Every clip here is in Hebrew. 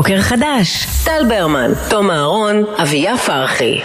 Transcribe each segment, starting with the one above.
בוקר חדש. טל ברמן, תום אהרון, אביה פרחי.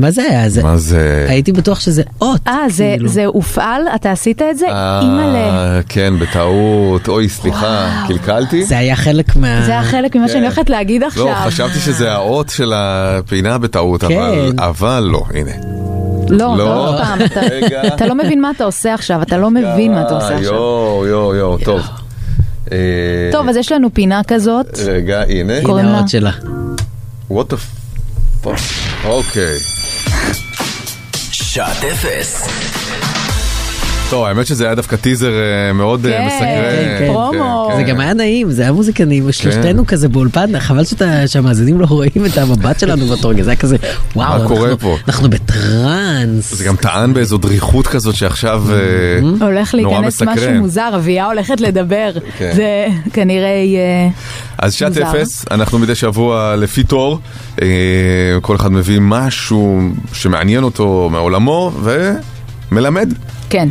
מה זה? היה? זה... מה זה? הייתי בטוח שזה אות. אה, זה, כאילו. זה הופעל? אתה עשית את זה? אימא'לה. אה, כן, בטעות. אוי, סליחה, קלקלתי? זה היה חלק מה... זה היה חלק ממה שאני הולכת להגיד עכשיו. לא, חשבתי שזה האות של הפינה בטעות, אבל- כן. אבל לא, הנה. לא, לא. לא עוד פעם. אתה-. אתה לא מבין מה אתה עושה עכשיו, אתה לא מבין מה אתה עושה עכשיו. יואו, יואו, יואו, טוב. אה, טוב, אז יש לנו פינה כזאת. רגע, הנה. קוראים הנה לה- האות שלה. what the fuck. אוקיי. שעת אפס. טוב, האמת שזה היה דווקא טיזר אה, מאוד אה, כן, מסקרן. כן, פרומו. כן, זה כן. גם היה נעים, זה היה מוזיקה נעימה, שלושתנו כזה באולפן, חבל שאתה- שהמאזינים לא רואים את המבט שלנו באותו רגע, זה היה כזה, וואו, מה קורה אנחנו- פה? אנחנו בטראנס. זה גם טען באיזו דריכות כזאת שעכשיו אה, הולך נורא להיכנס משהו מסקרן. מוזר, אביה הולכת לדבר. כן. זה כנראה יהיה... אז שעת מוזר. אפס, אנחנו מדי שבוע לפי תור, כל אחד מביא משהו שמעניין אותו מעולמו ומלמד. כן.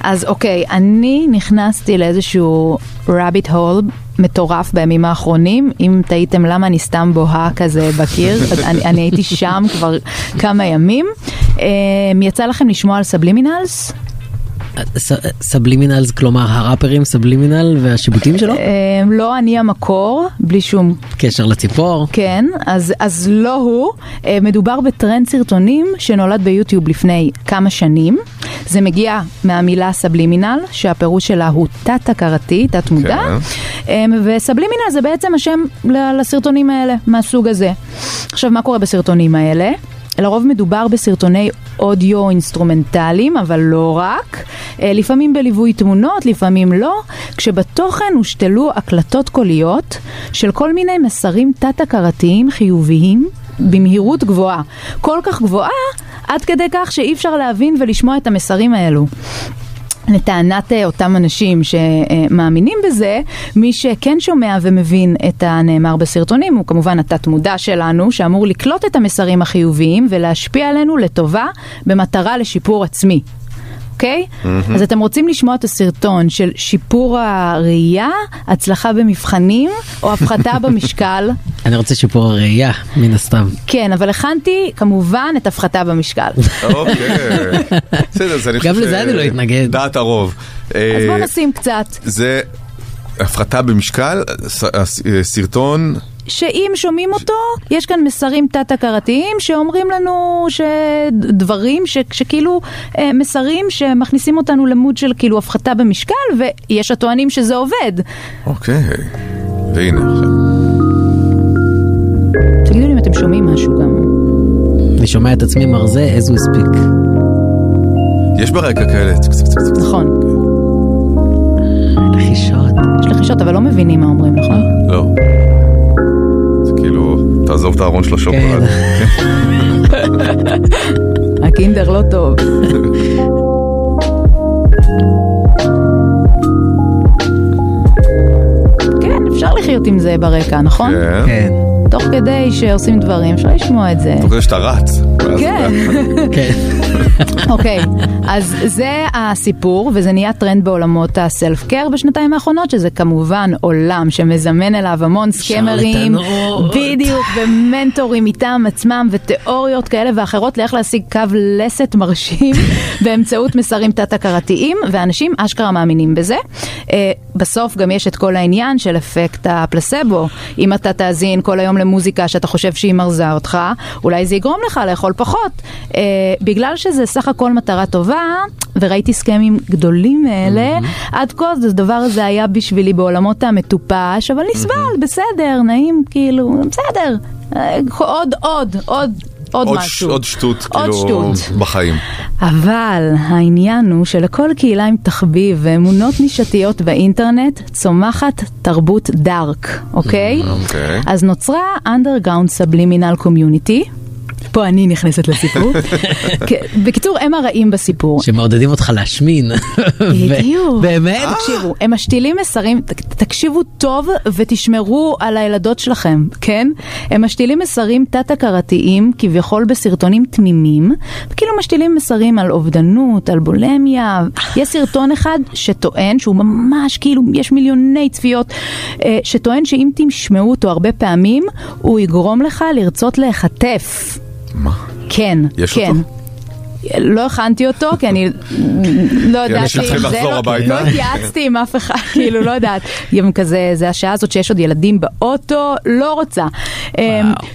אז אוקיי, אני נכנסתי לאיזשהו rabbit hole מטורף בימים האחרונים. אם תהיתם למה אני סתם בוהה כזה בקיר, אני, אני הייתי שם כבר כמה ימים. אה, יצא לכם לשמוע על subliminals? subliminals, כלומר הראפרים סבלימינל והשיבוטים שלו? אה, לא אני המקור, בלי שום קשר לציפור. כן, אז, אז לא הוא. אה, מדובר בטרנד סרטונים שנולד ביוטיוב לפני כמה שנים. זה מגיע מהמילה subliminal, שהפירוש שלה הוא תת-הכרתי, תת-מודע. כן. אה, ו subliminal זה בעצם השם לסרטונים האלה, מהסוג הזה. עכשיו, מה קורה בסרטונים האלה? לרוב מדובר בסרטוני אודיו אינסטרומנטליים, אבל לא רק. אה, לפעמים בליווי תמונות, לפעמים לא, כשבתוכן הושתלו הקלטות קוליות של כל מיני מסרים תת-הכרתיים חיוביים במהירות גבוהה. כל כך גבוהה, עד כדי כך שאי אפשר להבין ולשמוע את המסרים האלו. לטענת אה, אותם אנשים שמאמינים בזה, מי שכן שומע ומבין את הנאמר בסרטונים הוא כמובן התת מודע שלנו, שאמור לקלוט את המסרים החיוביים ולהשפיע עלינו לטובה במטרה לשיפור עצמי. אוקיי? אז אתם רוצים לשמוע את הסרטון של שיפור הראייה, הצלחה במבחנים או הפחתה במשקל? אני רוצה שיפור הראייה, מן הסתם. כן, אבל הכנתי כמובן את הפחתה במשקל. אוקיי. בסדר, אז אני גם חושב לזה ש- אני לא אתנגד. דעת הרוב. אז אה, בואו נשים קצת. זה הפחתה במשקל, אה, סרטון, שאם שומעים אותו, יש כאן מסרים תת-הכרתיים שאומרים לנו שדברים ש, שכאילו אה, מסרים שמכניסים אותנו למוד של כאילו הפחתה במשקל, ויש הטוענים שזה עובד. אוקיי. והנה עכשיו. תגידו לי אם אתם שומעים משהו גם. אני שומע את עצמי מרזה as we speak. יש ברקע כאלה. נכון. לחישות. יש לחישות, אבל לא מבינים מה אומרים, נכון? לא. כאילו, תעזוב את הארון של השוקולד. הקינדר לא טוב. כן, אפשר לחיות עם זה ברקע, נכון? כן. תוך כדי שעושים דברים, אפשר לשמוע את זה. תוך כדי שאתה רץ. כן. כן. אוקיי, אז זה הסיפור, וזה נהיה טרנד בעולמות הסלף קר בשנתיים האחרונות, שזה כמובן עולם שמזמן אליו המון סקמרים. בדיוק, ומנטורים מטעם עצמם, ותיאוריות כאלה ואחרות לאיך להשיג קו לסת מרשים באמצעות מסרים תת-הכרתיים, ואנשים אשכרה מאמינים בזה. בסוף גם יש את כל העניין של אפקט הפלסבו. אם אתה תאזין כל היום למוזיקה שאתה חושב שהיא מרזה אותך, אולי זה יגרום לך לאכול פחות. אה, בגלל שזה סך הכל מטרה טובה, וראיתי סכמים גדולים מאלה, עד כה הדבר הזה היה בשבילי בעולמות המטופש, אבל נסבל, בסדר, נעים, כאילו, בסדר. אה, עוד, עוד, עוד. עוד עוד ש- משהו. עוד שטות, עוד כאילו, שטות. בחיים. אבל העניין הוא שלכל קהילה עם תחביב ואמונות נישתיות באינטרנט צומחת תרבות דארק, אוקיי? אוקיי. אז נוצרה underground subliminal community. פה אני נכנסת לסיפור. כ- בקיצור, הם הרעים בסיפור. שמעודדים אותך להשמין. בדיוק. באמת? תקשיבו, הם משתילים מסרים, תקשיבו טוב ותשמרו על הילדות שלכם, כן? הם משתילים מסרים תת-הכרתיים, כביכול בסרטונים תמימים, וכאילו משתילים מסרים על אובדנות, על בולמיה. יש סרטון אחד שטוען, שהוא ממש כאילו, יש מיליוני צפיות, אה, שטוען שאם תשמעו אותו הרבה פעמים, הוא יגרום לך לרצות להיחטף. מה? כן, יש כן. אותו? לא הכנתי אותו, כי אני לא ידעתי, אנשים צריכים זה לחזור לא- הביתה. לא התייעצתי עם אף אחד, כאילו, לא יודעת. גם כזה, זה השעה הזאת שיש עוד ילדים באוטו, לא רוצה. אמ,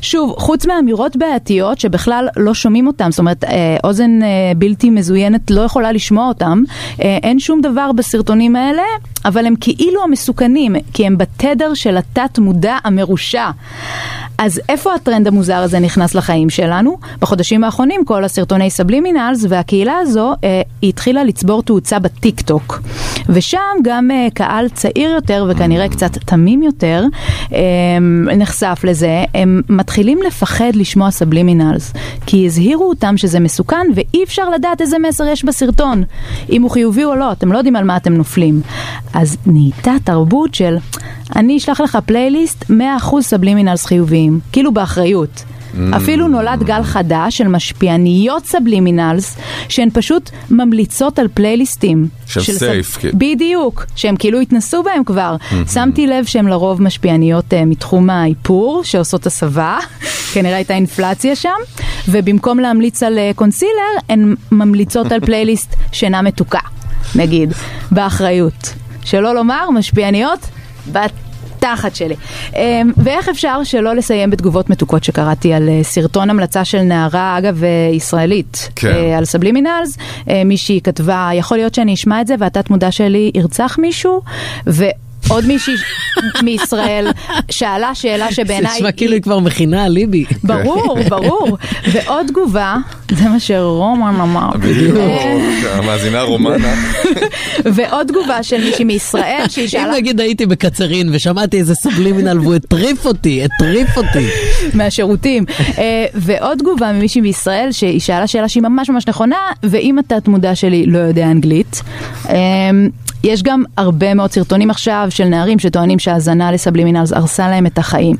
שוב, חוץ מאמירות בעייתיות שבכלל לא שומעים אותם, זאת אומרת, אה, אוזן אה, בלתי מזוינת לא יכולה לשמוע אותם, אה, אין שום דבר בסרטונים האלה, אבל הם כאילו המסוכנים, כי הם בתדר של התת מודע המרושע. אז איפה הטרנד המוזר הזה נכנס לחיים שלנו? בחודשים האחרונים כל הסרטוני סבלימינלס והקהילה הזו אה, היא התחילה לצבור תאוצה בטיק טוק. ושם גם אה, קהל צעיר יותר וכנראה קצת תמים יותר אה, נחשף לזה, הם מתחילים לפחד לשמוע subliminals, כי הזהירו אותם שזה מסוכן ואי אפשר לדעת איזה מסר יש בסרטון, אם הוא חיובי או לא, אתם לא יודעים על מה אתם נופלים. אז נהייתה תרבות של אני אשלח לך פלייליסט 100% subliminals חיוביים, כאילו באחריות. אפילו נולד גל חדש של משפיעניות subliminals שהן פשוט ממליצות על פלייליסטים. של safe, כאילו. בדיוק, שהם כאילו התנסו בהם כבר. שמתי לב שהן לרוב משפיעניות אה, מתחום האיפור, שעושות הסבה, כנראה הייתה אינפלציה שם, ובמקום להמליץ על אה, קונסילר, הן ממליצות על פלייליסט שינה מתוקה, נגיד, באחריות. שלא לומר, משפיעניות בתחת שלי. אה, ואיך אפשר שלא לסיים בתגובות מתוקות שקראתי על אה, סרטון המלצה של נערה, אגב, אה, ישראלית, כן. אה, על סבלימינלס, מישהי כתבה, יכול להיות שאני אשמע את זה והתת מודע שלי ירצח מישהו, ועוד מישהי מישראל שאלה שאלה שבעיניי... זה נשמע כאילו היא כבר מכינה אליבי. ברור, ברור. ועוד תגובה, זה מה שרומן אמר. בדיוק, המאזינה רומנה. ועוד תגובה של מישהי מישראל שהיא אם שאלה נגיד הייתי בקצרין ושמעתי איזה סבלימינל והוא הטריף אותי, הטריף אותי. מהשירותים. אה, ועוד תגובה ממישהי מישראל שהיא שאלה שאלה שהיא ממש ממש נכונה, ואם התת מודע שלי לא יודע אנגלית. יש גם הרבה מאוד סרטונים עכשיו של נערים שטוענים שהאזנה לסבלימינלס הרסה להם את החיים.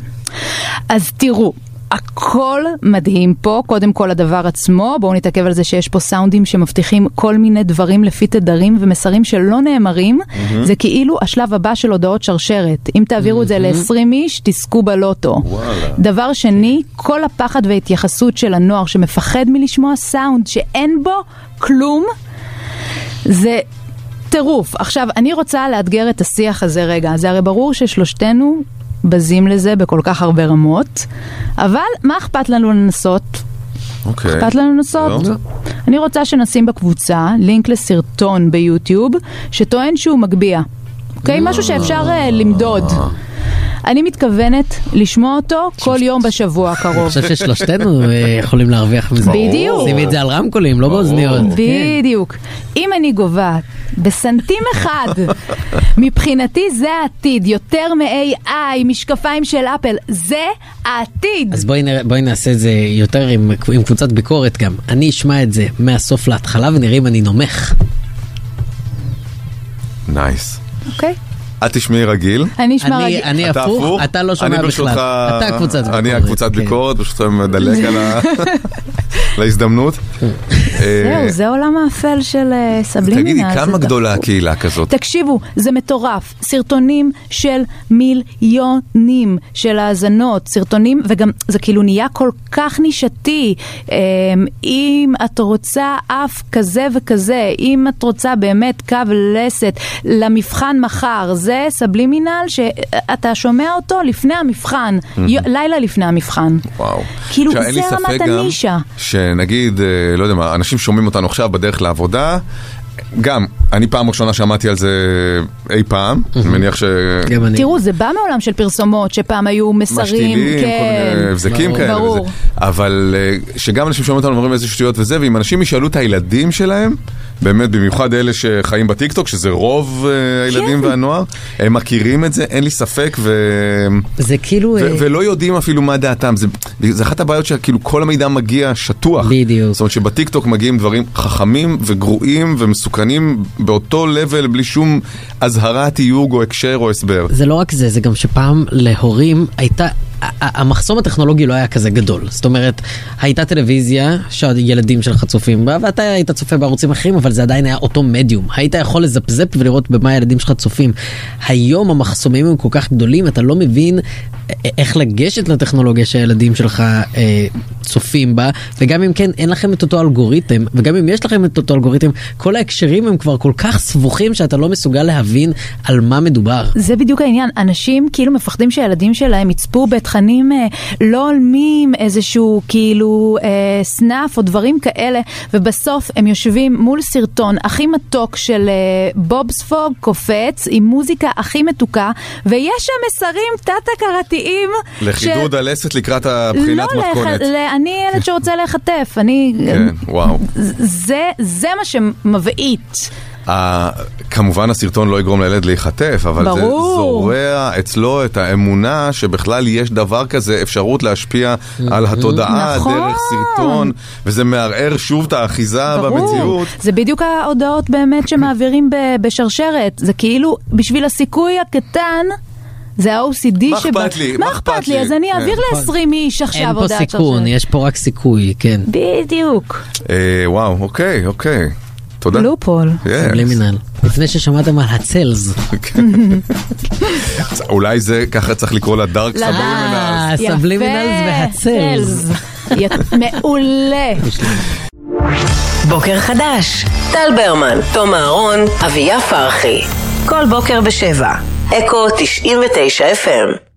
אז תראו. הכל מדהים פה, קודם כל הדבר עצמו, בואו נתעכב על זה שיש פה סאונדים שמבטיחים כל מיני דברים לפי תדרים ומסרים שלא נאמרים, זה כאילו השלב הבא של הודעות שרשרת. אם תעבירו את זה ל-20 איש, תזכו בלוטו. וואלה. דבר שני, כל הפחד וההתייחסות של הנוער שמפחד מלשמוע סאונד שאין בו כלום, זה טירוף. עכשיו, אני רוצה לאתגר את השיח הזה רגע. זה הרי ברור ששלושתנו בזים לזה בכל כך הרבה רמות, אבל מה אכפת לנו לנסות? אוקיי. אכפת לנו לנסות? לא. אני רוצה שנשים בקבוצה לינק לסרטון ביוטיוב שטוען שהוא מגביה. אוקיי? משהו שאפשר אה, למדוד. אני מתכוונת לשמוע אותו כל יום בשבוע אני הקרוב. חושב ששלושתנו אה, יכולים להרוויח מזה. בדיוק. שימי את זה על רמקולים, לא באוזניות. כן. בדיוק. אם אני גובה בסנטים אחד, מבחינתי זה העתיד, יותר מ-AI, משקפיים של אפל, זה העתיד. אז בואי, נעשה את זה יותר עם, עם קבוצת ביקורת גם. אני אשמע את זה מהסוף להתחלה ונראה אם אני נומך. נייס. אוקיי? את תשמעי רגיל. אני אשמע רגיל. אני הפוך, אתה לא שומע אני בכלל. אתה קבוצת ביקורת. אני הקבוצת כן. ביקורת, ברשותכם מדלג על ה- להזדמנות. זהו, אה, זה עולם האפל של אה, סבלימינה. תגידי, כמה גדולה הקהילה כזאת? תקשיבו, זה מטורף. סרטונים של מיליונים של האזנות, סרטונים, וגם זה כאילו נהיה כל כך נישתי. אמ, אם את רוצה אף כזה וכזה, אם את רוצה באמת קו לסת למבחן מחר, זה סבלימינל שאתה שומע אותו לפני המבחן, לילה לפני המבחן. וואו. כאילו, זה רמת הנישה. שנגיד, אה, לא יודע מה, אנשים שומעים אותנו עכשיו בדרך לעבודה, גם, אני פעם ראשונה שמעתי על זה אי פעם, אני מניח ש... גם אני. תראו, זה בא מעולם של פרסומות, שפעם היו מסרים, משתילים, כל כן. מיני הבזקים ברור. כאלה. ברור. וזה. אבל אה, שגם אנשים שומעים אותנו אומרים איזה שטויות וזה, ואם אנשים ישאלו את הילדים שלהם, באמת, במיוחד אלה שחיים בטיקטוק, שזה רוב אה, הילדים כן. והנוער, הם מכירים את זה, אין לי ספק, ו... זה כאילו... ו- אה, ולא יודעים אפילו מה דעתם, זה, זה אחת הבעיות שכאילו כל המידע מגיע שטוח. בדיוק. זאת אומרת שבטיקטוק מגיעים דברים חכמים וגרועים ומסוכנים באותו לבל בלי שום אזהרה, תיוג או הקשר או הסבר. זה לא רק זה, זה גם שפעם להורים הייתה, המחסום הטכנולוגי לא היה כזה גדול. זאת אומרת, הייתה טלוויזיה שהילדים שלך צופים בה, ואתה היית צופה בערוצים אחרים, אבל זה עדיין היה אותו מדיום. היית יכול לזפזפ ולראות במה הילדים שלך צופים. היום המחסומים הם כל כך גדולים, אתה לא מבין א- איך לגשת לטכנולוגיה שהילדים שלך אה, צופים בה, וגם אם כן, אין לכם את אותו אלגוריתם, וגם אם יש לכם את אותו אלגוריתם, כל ההקשרים הם כבר כל כך סבוכים שאתה לא מסוגל להבין על מה מדובר. זה בדיוק העניין, אנשים כאילו מפחדים שהילדים שלהם יצפו בתכנים אה, לא הולמים, איזשהו כאילו אה, סנאף או דברים כאלה, ובסוף הם יושבים מול סרטון הכי מתוק של אה, בובספוג קופץ, עם מוזיקה הכי מתוקה, ויש שם מסרים תת-הכרתיים. לחידוד הלסת לקראת הבחינת לא, מתכונת. לח... אני ילד שרוצה להיחטף, אני... כן, וואו. זה, זה מה שמבעית. ה- כמובן הסרטון לא יגרום לילד להיחטף, אבל זה ברור. זורע אצלו את האמונה שבכלל יש דבר כזה, אפשרות להשפיע על התודעה נכון. דרך סרטון, וזה מערער שוב את האחיזה במציאות. זה בדיוק ההודעות באמת שמעבירים בשרשרת. זה כאילו, בשביל הסיכוי הקטן... זה ה-OCD מה אכפת לי? מה אכפת לי? אז אני כן. אעביר ל-20 איש עכשיו אין פה הודעת. סיכון, יש פה רק סיכוי, כן. בדיוק. אה, וואו, אוקיי, אוקיי. תודה. לופול. סבלימינל. לפני ששמעתם על הצלס. אולי זה, ככה צריך לקרוא לה דארק לדעת. סבלימינל. אה, סבלימינלס והצלס. י- מעולה. בוקר חדש. טל ברמן, תום אהרון, אביה פרחי. כל בוקר בשבע. אקו 99 FM.